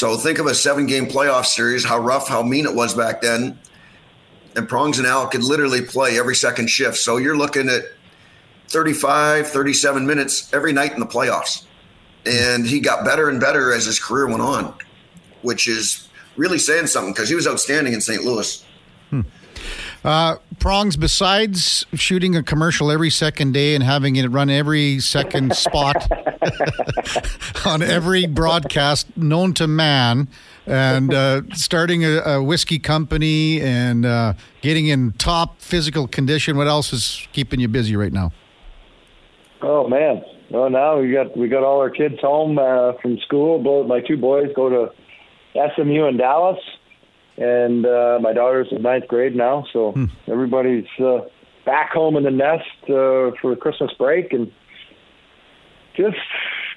[SPEAKER 2] So think of a seven game playoff series, how rough, how mean it was back then. And Prongs and Al could literally play every second shift. So you're looking at 35, 37 minutes every night in the playoffs. And he got better and better as his career went on, which is really saying something because he was outstanding in St. Louis.
[SPEAKER 1] Uh, prongs, besides shooting a commercial every second day and having it run every second spot [laughs] on every broadcast known to man, and uh, starting a, a, whiskey company and uh, getting in top physical condition, what else is keeping you busy right now?
[SPEAKER 3] Oh man, well now we got we got all our kids home uh, from school. Both my two boys go to SMU in Dallas and uh, my daughter's in ninth grade now, so hmm. everybody's uh, back home in the nest uh, for Christmas break, and just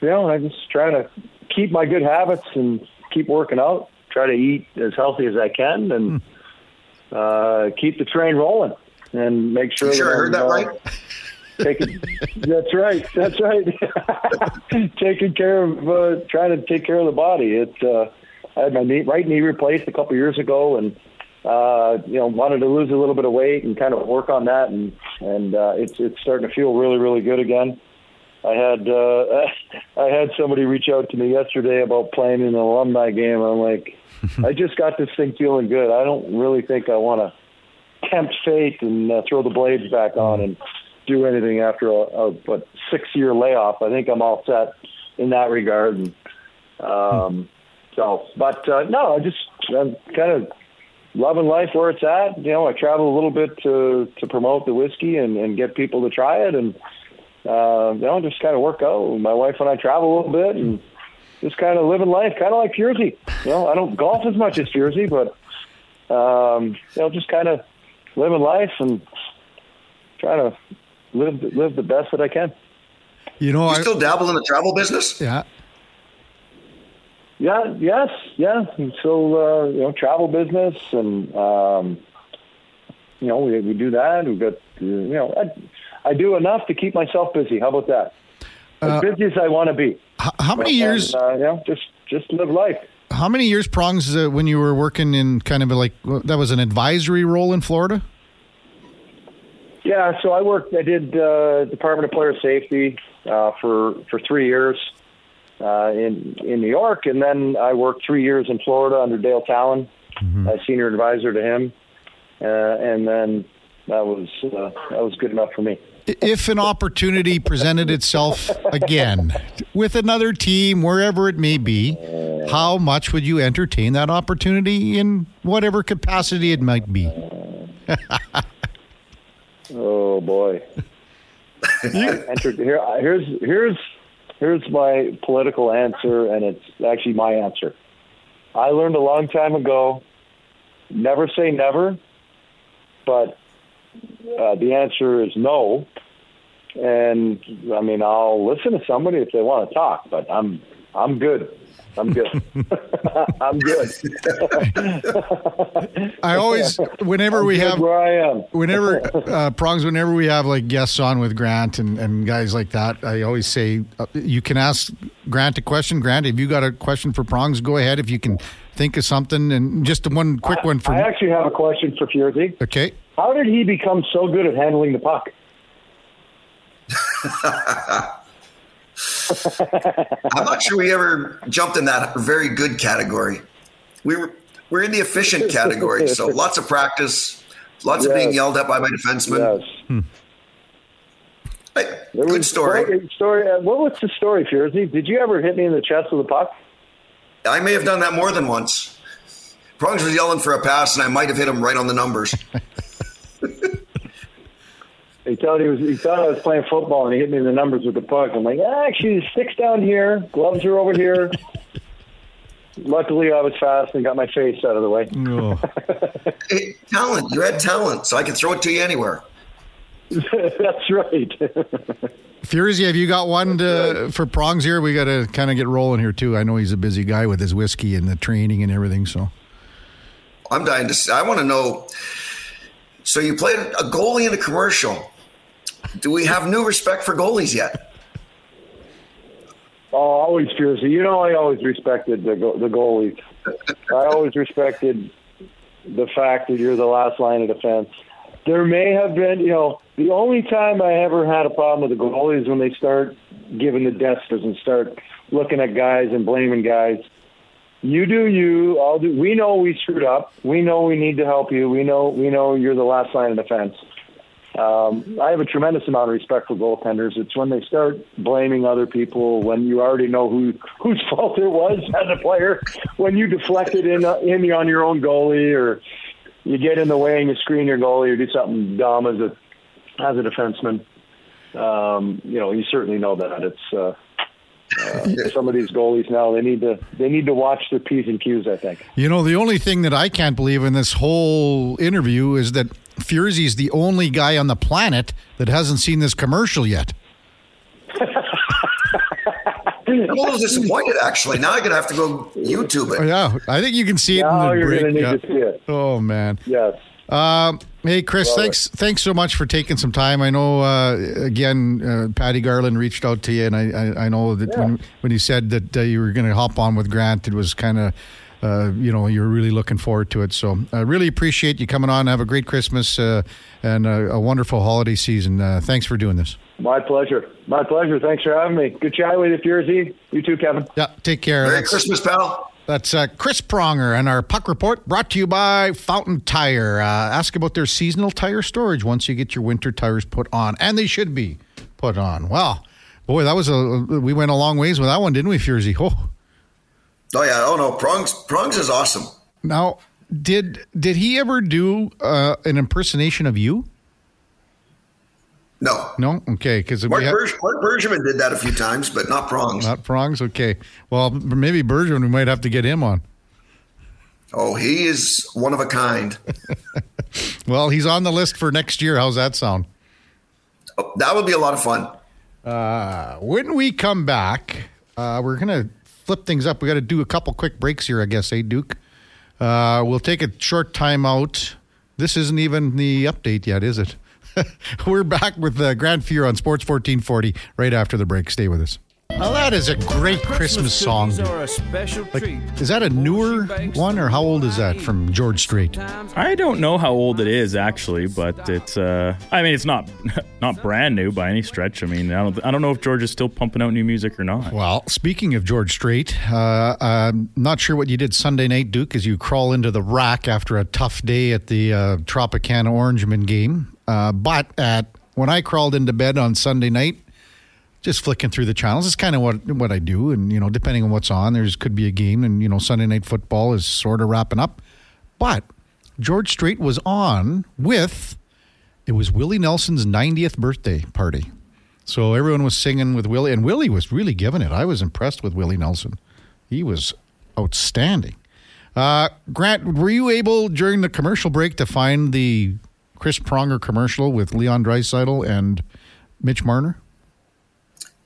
[SPEAKER 3] you know, I just try to keep my good habits and keep working out. Try to eat as healthy as I can, and hmm. uh, keep the train rolling, and make sure.
[SPEAKER 2] You sure,
[SPEAKER 3] that
[SPEAKER 2] I heard that right.
[SPEAKER 3] taking, that's right. That's right. [laughs] taking care of, uh, trying to take care of the body. It's, uh, I had my knee, right knee replaced a couple years ago, and uh, you know, wanted to lose a little bit of weight and kind of work on that, and and uh, it's it's starting to feel really really good again. I had uh, [laughs] I had somebody reach out to me yesterday about playing in an alumni game. I'm like, [laughs] I just got this thing feeling good. I don't really think I want to tempt fate and uh, throw the blades back on and do anything after a, a what six year layoff. I think I'm all set in that regard. And, um, so, but uh, no, I just I'm kind of loving life where it's at. You know, I travel a little bit to to promote the whiskey and, and get people to try it, and uh, you know, just kind of work out. My wife and I travel a little bit and just kind of living life, kind of like Furzy. You know, I don't golf as much as Furzy, but um, you know, just kind of living life and trying to live live the best that I can.
[SPEAKER 1] You know,
[SPEAKER 2] You
[SPEAKER 1] I,
[SPEAKER 2] still dabble in the travel business?
[SPEAKER 1] yeah.
[SPEAKER 3] Yeah, yes, yeah. And so uh, you know, travel business, and um, you know, we we do that. We've got you know, I, I do enough to keep myself busy. How about that? As
[SPEAKER 1] Uh,
[SPEAKER 3] busy as I want to be.
[SPEAKER 1] How many years?
[SPEAKER 3] Uh, you know, just just live life.
[SPEAKER 1] How many years prongs uh, when you were working in kind of like that was an advisory role in Florida?
[SPEAKER 3] Yeah, so I worked. I did uh, Department of Player Safety uh, for for three years uh, in in New York, and then I worked three years in Florida under Dale Tallon, as senior advisor to him, uh, and then that was uh, that was good enough for me.
[SPEAKER 1] If an opportunity presented itself again with another team, wherever it may be, how much would you entertain that opportunity in whatever capacity it might be? [laughs]
[SPEAKER 3] Oh boy! Entered here. Here's here's here's my political answer, and it's actually my answer. I learned a long time ago. Never say never, but uh, the answer is no. And I mean, I'll listen to somebody if they want to talk, but I'm I'm good. I'm good. [laughs] I'm good. [laughs]
[SPEAKER 1] I always, whenever we have,
[SPEAKER 3] where I am.
[SPEAKER 1] whenever [laughs] uh, prongs, whenever we have like guests on with Grant and, and guys like that, I always say uh, you can ask Grant a question. Grant, if you got a question for prongs, go ahead. If you can think of something, and just one quick one for
[SPEAKER 3] I actually have a question for Furzy.
[SPEAKER 1] okay.
[SPEAKER 3] How did he become so good at handling the puck?
[SPEAKER 2] I'm not sure we ever jumped in that very good category. We were we're in the efficient category, so [laughs] lots of practice, lots of being yelled at by my defenseman.
[SPEAKER 3] Yes.
[SPEAKER 2] Hey,
[SPEAKER 3] There
[SPEAKER 2] good
[SPEAKER 3] was-
[SPEAKER 2] story.
[SPEAKER 3] Story. uh, What was the story, Furzy? Did you ever hit me in the chest with a puck?
[SPEAKER 2] I may have done that more than once. Prongs was yelling for a pass, and I might have hit him right on the numbers. [laughs]
[SPEAKER 3] He thought he was. He thought I was playing football, and he hit me in the numbers with the puck. I'm like, ah, actually, the stick's down here, gloves are over here. [laughs] Luckily, I was fast and got my face out of the way.
[SPEAKER 1] Oh. [laughs]
[SPEAKER 2] Hey, talent. You had talent, so I could throw it to you anywhere. [laughs]
[SPEAKER 3] That's right.
[SPEAKER 1] Furzy, have you got one to, for prongs here? We got to kind of get rolling here too. I know he's a busy guy with his whiskey and the training and everything. So
[SPEAKER 2] I'm dying to. See, I want to know. So you played a goalie in a commercial. Do we have new respect for goalies yet?
[SPEAKER 3] Oh, always Furzy. You know, I always respected the the goalies. I always respected the fact that you're the last line of defense. There may have been, you know, the only time I ever had a problem with the goalie is when they start giving the dusters and start looking at guys and blaming guys. You do you. I'll do. We know we screwed up. We know we need to help you. We know we know you're the last line of defense. Um, I have a tremendous amount of respect for goaltenders. It's when they start blaming other people, when you already know who [laughs] whose fault it was [laughs] as a player, when you deflect it in, in on your own goalie, or you get in the way and you screen your goalie, or do something dumb as a as a defenseman. Um, you know, you certainly know that it's. Uh, uh, [laughs] some of these goalies now they need to they need to watch their p's and q's. I think.
[SPEAKER 1] you know the only thing that I can't believe in this whole interview is that Furzy's the only guy on the planet that hasn't seen this commercial yet.
[SPEAKER 2] I'm a little disappointed, actually. Now I'm gonna have to go YouTube it.
[SPEAKER 1] Yeah, I think you can see it
[SPEAKER 3] Now
[SPEAKER 1] in the
[SPEAKER 3] you're
[SPEAKER 1] break.
[SPEAKER 3] going to need
[SPEAKER 1] yeah.
[SPEAKER 3] to see it.
[SPEAKER 1] Oh man.
[SPEAKER 3] Yes.
[SPEAKER 1] Um, hey, Chris,
[SPEAKER 3] Love
[SPEAKER 1] thanks thanks so much for taking some time. I know uh, again, uh, Patty Garland reached out to you, and I I, I know that
[SPEAKER 3] Yeah.
[SPEAKER 1] when when you said that uh, you were going to hop on with Grant, it was kind of uh, you know you're really looking forward to it. So I really appreciate you coming on. Have a great Christmas uh, and a, a, wonderful holiday season. Uh, thanks for doing this.
[SPEAKER 3] My pleasure. My pleasure. Thanks for having me. Good chat with you, Furzy. You too, Kevin.
[SPEAKER 1] Yeah. Take care.
[SPEAKER 2] Merry Christmas, pal.
[SPEAKER 1] That's uh, Chris Pronger and our puck report brought to you by Fountain Tire. Uh, ask about their seasonal tire storage once you get your winter tires put on, and they should be put on. Well, boy, that was a we went a long ways with that one, didn't we, Furzy?
[SPEAKER 2] Oh, oh yeah. Oh no, Prongs Prongs is awesome.
[SPEAKER 1] Now, did did he ever do uh, an impersonation of you?
[SPEAKER 2] No.
[SPEAKER 1] No? Okay. Because
[SPEAKER 2] Mark, have, Berg, Mark Bergevin did that a few times, but not Prongs.
[SPEAKER 1] Not Prongs? Okay. Well, maybe Bergevin, we might have to get him on.
[SPEAKER 2] Oh, he is one of a kind. [laughs]
[SPEAKER 1] well, he's on the list for next year. How's that sound?
[SPEAKER 2] Oh, that would be a lot of fun.
[SPEAKER 1] Uh, when we come back, uh, we're going to flip things up. We got to do a couple quick breaks here, I guess, eh, Duke? Uh, we'll take a short time out. This isn't even the update yet, is it? [laughs] We're back with uh, Grant Fuhr on Sports 1440 right after the break. Stay with us. Well, that is a great Christmas, Christmas song. Like, is that a newer one, or how old is that from George Strait?
[SPEAKER 4] I don't know how old it is actually, but it's. Uh, I mean, it's not [laughs] not brand new by any stretch. I mean, I don't. I don't know if George is still pumping out new music or not.
[SPEAKER 1] Well, speaking of George Strait, uh, I'm not sure what you did Sunday night, Duke, as you crawl into the rack after a tough day at the uh, Tropicana Orangeman game. Uh, but at when I crawled into bed on Sunday night, just flicking through the channels. It's kind of what what I do, and you know, depending on what's on, there's could be a game, and you know, Sunday night football is sort of wrapping up. But George Strait was on with it was Willie Nelson's 90th birthday party. So everyone was singing with Willie, and Willie was really giving it. I was impressed with Willie Nelson. He was outstanding. Uh, Grant, were you able during the commercial break to find the Chris Pronger commercial with Leon Draisaitl and Mitch Marner?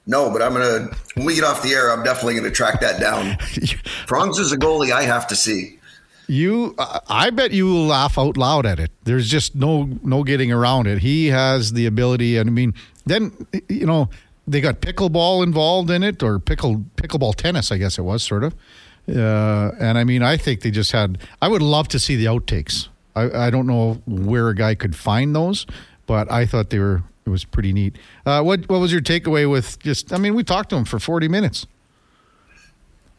[SPEAKER 2] No, but I'm gonna when we get off the air, I'm definitely gonna track that down. [laughs] Prongs is a goalie I have to see.
[SPEAKER 1] You, I bet you will laugh out loud at it. There's just no no getting around it. He has the ability, and I mean, then you know they got pickleball involved in it, or pickle pickleball tennis, I guess it was sort of. Uh, and I mean, I think they just had. I would love to see the outtakes I, I don't know where a guy could find those, but I thought they were it was pretty neat. Uh, what what was your takeaway with just? I mean, we talked to him for forty minutes.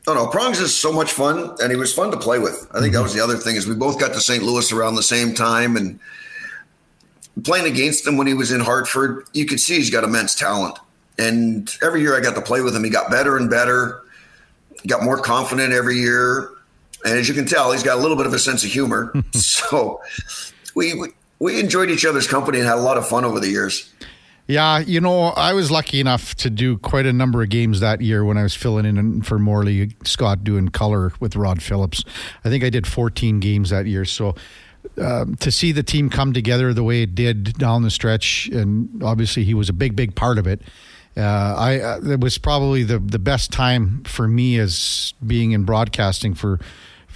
[SPEAKER 2] Oh no, Prongs is so much fun, and he was fun to play with. I think mm-hmm. that was the other thing is we both got to St. Louis around the same time, and playing against him when he was in Hartford, you could see he's got immense talent. And every year I got to play with him, he got better and better. He got more confident every year. And as you can tell, he's got a little bit of a sense of humor. [laughs] so we, we, we enjoyed each other's company and had a lot of fun over the years.
[SPEAKER 1] Yeah, you know, I was lucky enough to do quite a number of games that year when I was filling in for Morley Scott doing color with Rod Phillips. I think I did 14 games that year. So um, to see the team come together the way it did down the stretch, and obviously he was a big, big part of it. Uh, I uh, it was probably the the best time for me as being in broadcasting for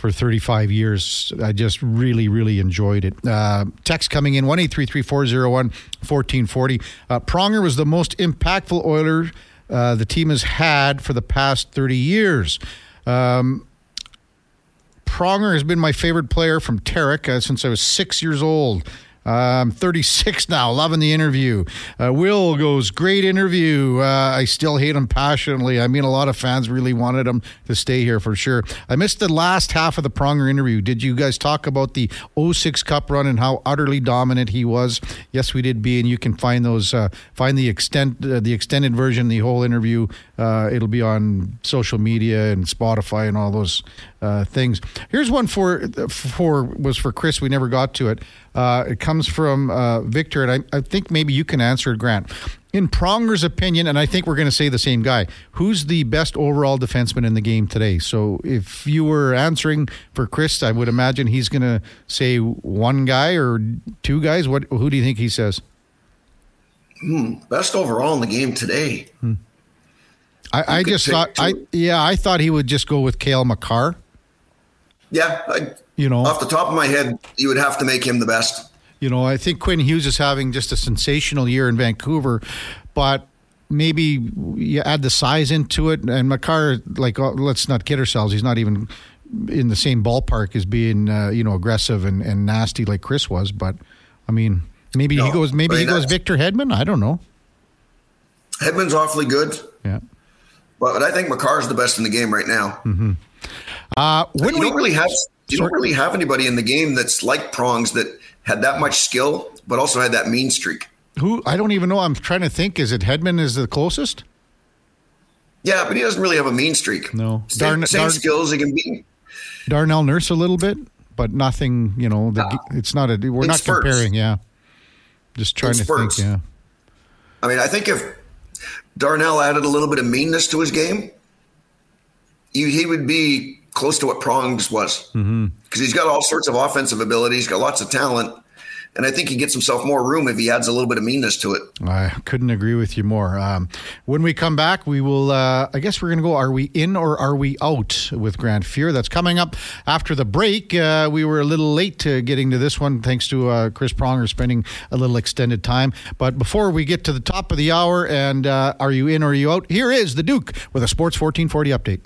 [SPEAKER 1] for 35 years. I just really, really enjoyed it. Uh, text coming in 1 1440. Uh, Pronger was the most impactful Oiler uh, the team has had for the past 30 years. Um, Pronger has been my favorite player from Tarek uh, since I was six years old. I'm 36 now, loving the interview. Uh, Will goes, great interview. Uh, I still hate him passionately. I mean, a lot of fans really wanted him to stay here for sure. I missed the last half of the Pronger interview. Did you guys talk about the 06 Cup run and how utterly dominant he was? Yes, we did, B, and you can find those, uh, find the extent, uh, the extended version, the whole interview. Uh, it'll be on social media and Spotify and all those uh, things. Here's one for for was for Chris. We never got to it. Uh, it comes from uh, Victor, and I, I, think maybe you can answer it, Grant. In Pronger's opinion, and I think we're going to say the same guy, who's the best overall defenseman in the game today? So if you were answering for Chris, I would imagine he's going to say one guy or two guys. What? Who do you think he says?
[SPEAKER 2] Hmm, best overall in the game today. Hmm.
[SPEAKER 1] I, I just thought, I yeah, I thought he would just go with Kale Makar.
[SPEAKER 2] Yeah, I, you know, off the top of my head, you would have to make him the best.
[SPEAKER 1] You know, I think Quinn Hughes is having just a sensational year in Vancouver, but maybe you add the size into it. And Makar, like, uh, let's not kid ourselves, he's not even in the same ballpark as being uh, you know aggressive and, and nasty like Chris was. But I mean, maybe
[SPEAKER 2] No,
[SPEAKER 1] he goes. Maybe he goes Victor Hedman. I don't know.
[SPEAKER 2] Hedman's awfully good,
[SPEAKER 1] Yeah.
[SPEAKER 2] but I think Makar's the best in the game right now.
[SPEAKER 1] Uh, when
[SPEAKER 2] you
[SPEAKER 1] we
[SPEAKER 2] don't really have you don't really have anybody in the game that's like Prongs that had that much skill, but also had that mean streak.
[SPEAKER 1] who I don't even know. I'm trying to think. Is it Hedman is the closest?
[SPEAKER 2] Yeah, but he doesn't really have a mean streak.
[SPEAKER 1] No.
[SPEAKER 2] same,
[SPEAKER 1] Darn-
[SPEAKER 2] same
[SPEAKER 1] darn-
[SPEAKER 2] skills. He can be.
[SPEAKER 1] Darnell Nurse a little bit, but nothing. You know, the, it's not a. We're
[SPEAKER 2] In
[SPEAKER 1] not
[SPEAKER 2] spurts.
[SPEAKER 1] comparing. Yeah. Just trying to
[SPEAKER 2] spurts.
[SPEAKER 1] think. Yeah.
[SPEAKER 2] I mean, I think if Darnell added a little bit of meanness to his game, he, he would be close to what Prongs was. Because
[SPEAKER 1] Mm-hmm.
[SPEAKER 2] he's got all sorts of offensive ability. He's got lots of talent. And I think he gets himself more room if he adds a little bit of meanness to it.
[SPEAKER 1] I couldn't agree with you more. Um, when we come back, we will. Uh, I guess we're going to go. Are we in or are we out with Grant Fuhr? That's coming up after the break. Uh, we were a little late to getting to this one, thanks to uh, Chris Pronger spending a little extended time. But before we get to the top of the hour, and uh, are you in or are you out? Here is the Duke with a Sports 1440 update.